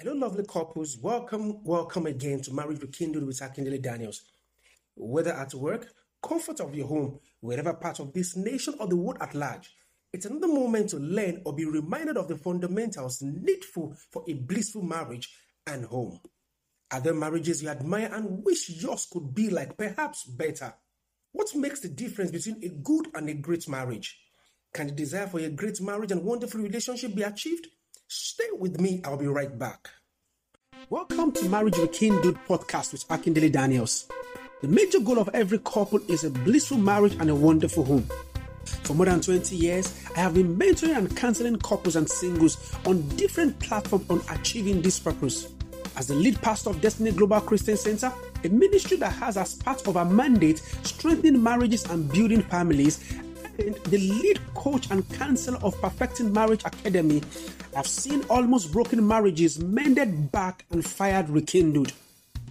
Hello, lovely couples. Welcome, welcome again to Marriage Rekindled with Akindele Daniels. Whether at work, comfort of your home, wherever part of this nation or the world at large, it's another moment to learn or be reminded of the fundamentals needful for a blissful marriage and home. Are there marriages you admire and wish yours could be like, perhaps better? What makes the difference between a good and a great marriage? Can the desire for a great marriage and wonderful relationship be achieved? Stay with me, I'll be right back. Welcome to Marriage Rekindled podcast with Akindele Daniels. The major goal of every couple is a blissful marriage and a wonderful home. For more than 20 years, I have been mentoring and counseling couples and singles on different platforms on achieving this purpose. As the lead pastor of Destiny Global Christian Center, a ministry that has as part of our mandate strengthening marriages and building families, the lead coach and counselor of Perfecting Marriage Academy, I've seen almost broken marriages mended back and fired rekindled.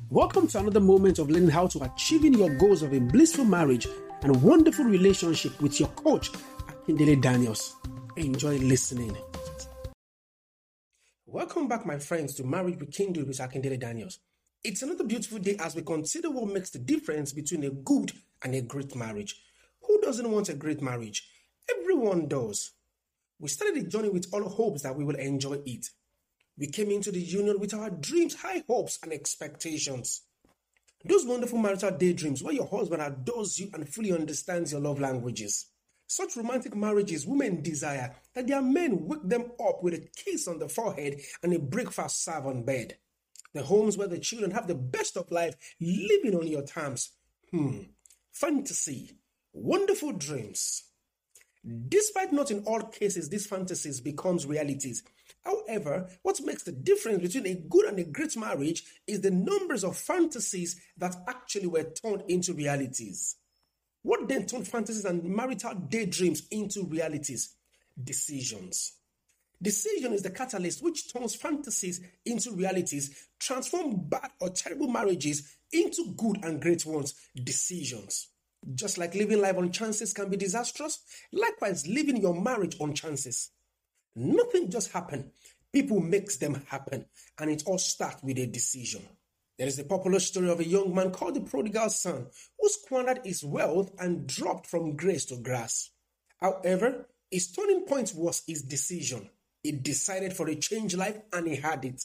Welcome to another moment of learning how to achieving your goals of a blissful marriage and wonderful relationship with your coach, Akindele Daniels. Enjoy listening. Welcome back, my friends, to Marriage Rekindled with Akindele Daniels. It's another beautiful day as we consider what makes the difference between a good and a great marriage. Who doesn't want a great marriage? Everyone does. We started the journey with all hopes that we will enjoy it. We came into the union with our dreams, high hopes, and expectations. Those wonderful marital daydreams where your husband adores you and fully understands your love languages. Such romantic marriages women desire that their men wake them up with a kiss on the forehead and a breakfast served on bed. The homes where the children have the best of life living on your terms. Hmm. Fantasy. Wonderful dreams. Despite not in all cases these fantasies becomes realities. However, what makes the difference between a good and a great marriage is the numbers of fantasies that actually were turned into realities. What then turned fantasies and marital daydreams into realities? Decisions. Decision is the catalyst which turns fantasies into realities, transform bad or terrible marriages into good and great ones. Decisions. Just like living life on chances can be disastrous, likewise, living your marriage on chances. Nothing just happen. People makes them happen, and it all starts with a decision. There is a popular story of a young man called the prodigal son who squandered his wealth and dropped from grace to grass. However, his turning point was his decision. He decided for a changed life and he had it.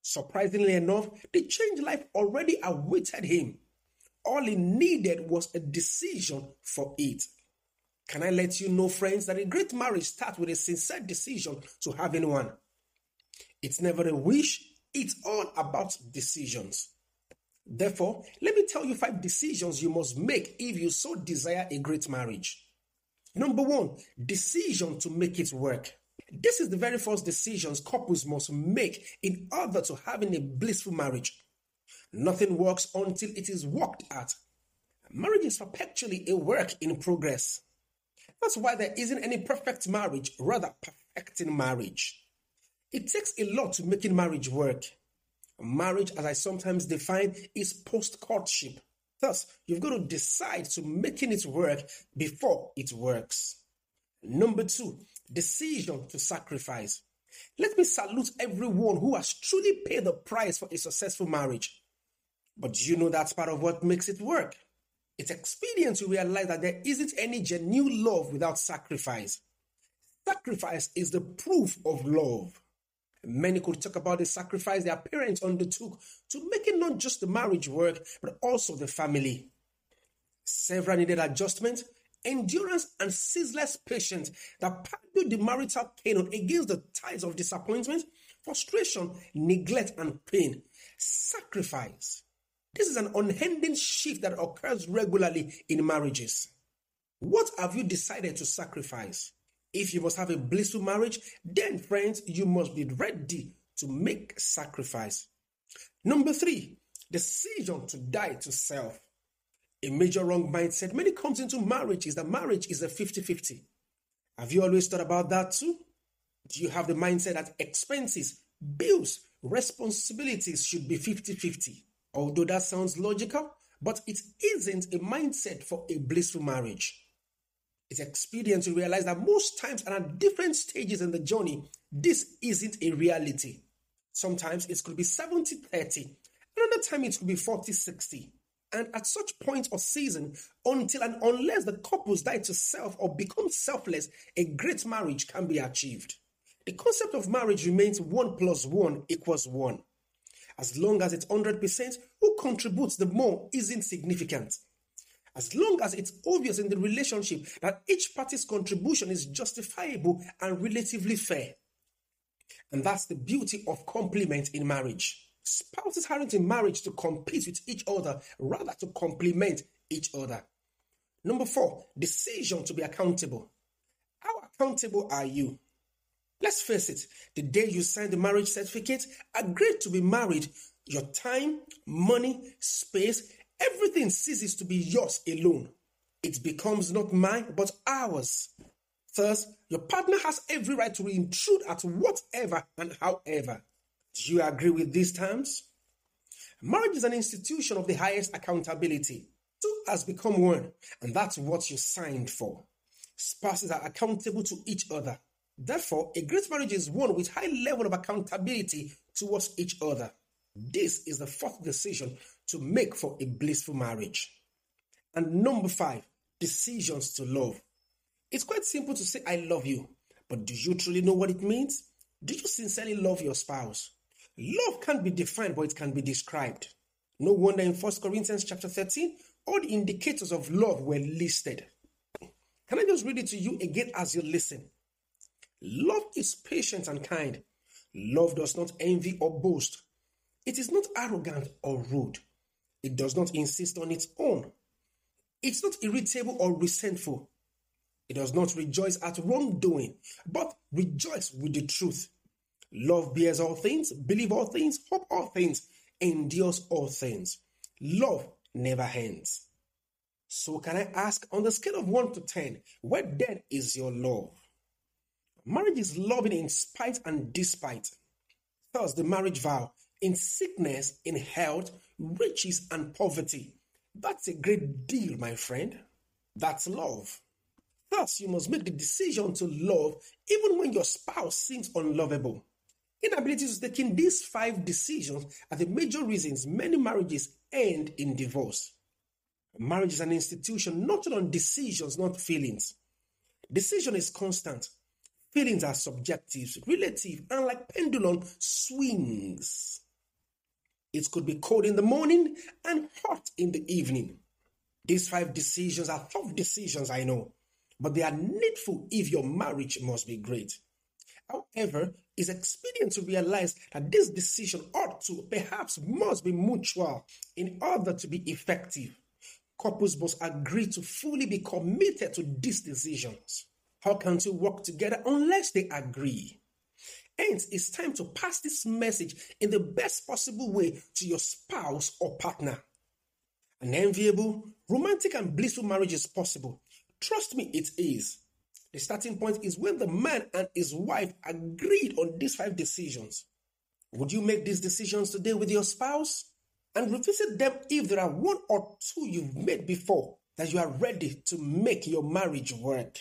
Surprisingly enough, the changed life already awaited him. All he needed was a decision for it. Can I let you know, friends, that a great marriage starts with a sincere decision to having one? It's never a wish, it's all about decisions. Therefore, let me tell you five decisions you must make if you so desire a great marriage. Number one, decision to make it work. This is the very first decisions couples must make in order to having a blissful marriage. Nothing works until it is worked at. Marriage is perpetually a work in progress. That's why there isn't any perfect marriage, rather, perfecting marriage. It takes a lot to making marriage work. Marriage, as I sometimes define, is post courtship. Thus, you've got to decide to making it work before it works. Number two, decision to sacrifice. Let me salute everyone who has truly paid the price for a successful marriage. But you know that's part of what makes it work? It's expedient to realize that there isn't any genuine love without sacrifice. Sacrifice is the proof of love. Many could talk about the sacrifice their parents undertook to make it not just the marriage work, but also the family. Several needed adjustment, endurance, and ceaseless patience that pardoned the marital pain against the ties of disappointment, frustration, neglect, and pain. Sacrifice. This is an unending shift that occurs regularly in marriages. What have you decided to sacrifice? If you must have a blissful marriage, then, friends, you must be ready to make sacrifice. Number three, decision to die to self. A major wrong mindset many comes into marriage is that marriage is a 50 50. Have you always thought about that too? Do you have the mindset that expenses, bills, responsibilities should be 50 50? Although that sounds logical, but it isn't a mindset for a blissful marriage. It's expedient to realize that most times and at different stages in the journey, this isn't a reality. Sometimes it could be 70 30. Another time it could be 40 60. And at such point or season, until and unless the couples die to self or become selfless, a great marriage can be achieved. The concept of marriage remains one plus one equals one. As long as it's 100%, who contributes the more isn't significant. As long as it's obvious in the relationship that each party's contribution is justifiable and relatively fair. And that's the beauty of complement in marriage. Spouses aren't in marriage to compete with each other, rather to complement each other. Number four, decision to be accountable. How accountable are you? Let's face it, the day you sign the marriage certificate, agreed to be married, your time, money, space, everything ceases to be yours alone. It becomes not mine, but ours. Thus, your partner has every right to intrude at whatever and however. Do you agree with these terms? Marriage is an institution of the highest accountability. Two has become one, and that's what you signed for. Spouses are accountable to each other. Therefore, a great marriage is one with high level of accountability towards each other. This is the fourth decision to make for a blissful marriage. And number five, decisions to love. It's quite simple to say, I love you, but do you truly know what it means? Do you sincerely love your spouse? Love can't be defined, but it can be described. No wonder in 1 Corinthians chapter 13, all the indicators of love were listed. Can I just read it to you again as you listen? Love is patient and kind. Love does not envy or boast. It is not arrogant or rude. It does not insist on its own. It's not irritable or resentful. It does not rejoice at wrongdoing, but rejoice with the truth. Love bears all things, believe all things, hope all things, endures all things. Love never ends. So, can I ask, on the scale of 1 to 10, where then is your love? Marriage is loving in spite and despite. Thus, the marriage vow in sickness, in health, riches, and poverty. That's a great deal, my friend. That's love. Thus, you must make the decision to love even when your spouse seems unlovable. Inability to take in these five decisions are the major reasons many marriages end in divorce. Marriage is an institution not on decisions, not feelings. Decision is constant. Feelings are subjective, relative, and like pendulum swings. It could be cold in the morning and hot in the evening. These five decisions are tough decisions, I know, but they are needful if your marriage must be great. However, it's expedient to realize that this decision ought to, perhaps must be mutual in order to be effective. Couples must agree to fully be committed to these decisions. How can two work together unless they agree? Hence, it's time to pass this message in the best possible way to your spouse or partner. An enviable, romantic, and blissful marriage is possible. Trust me, it is. The starting point is when the man and his wife agreed on these five decisions. Would you make these decisions today with your spouse? And revisit them if there are one or two you've made before that you are ready to make your marriage work.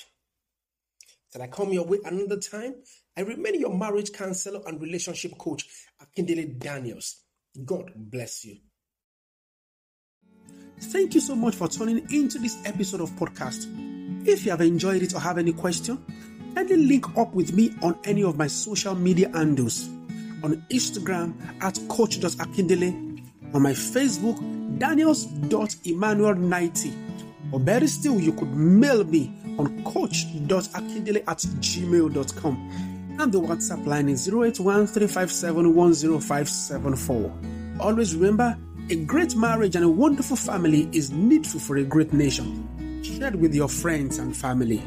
Till I come your way another time, I remain your marriage counselor and relationship coach, Akindele Daniels. God bless you. Thank you so much for tuning into this episode of podcast. If you have enjoyed it or have any question, kindly link up with me on any of my social media handles. On Instagram at coach.akindele, on my Facebook, daniels.emmanuel90, or better still, you could mail me on coach.akindele at gmail.com. And the WhatsApp line is 081 Always remember, a great marriage and a wonderful family is needful for a great nation. Share it with your friends and family.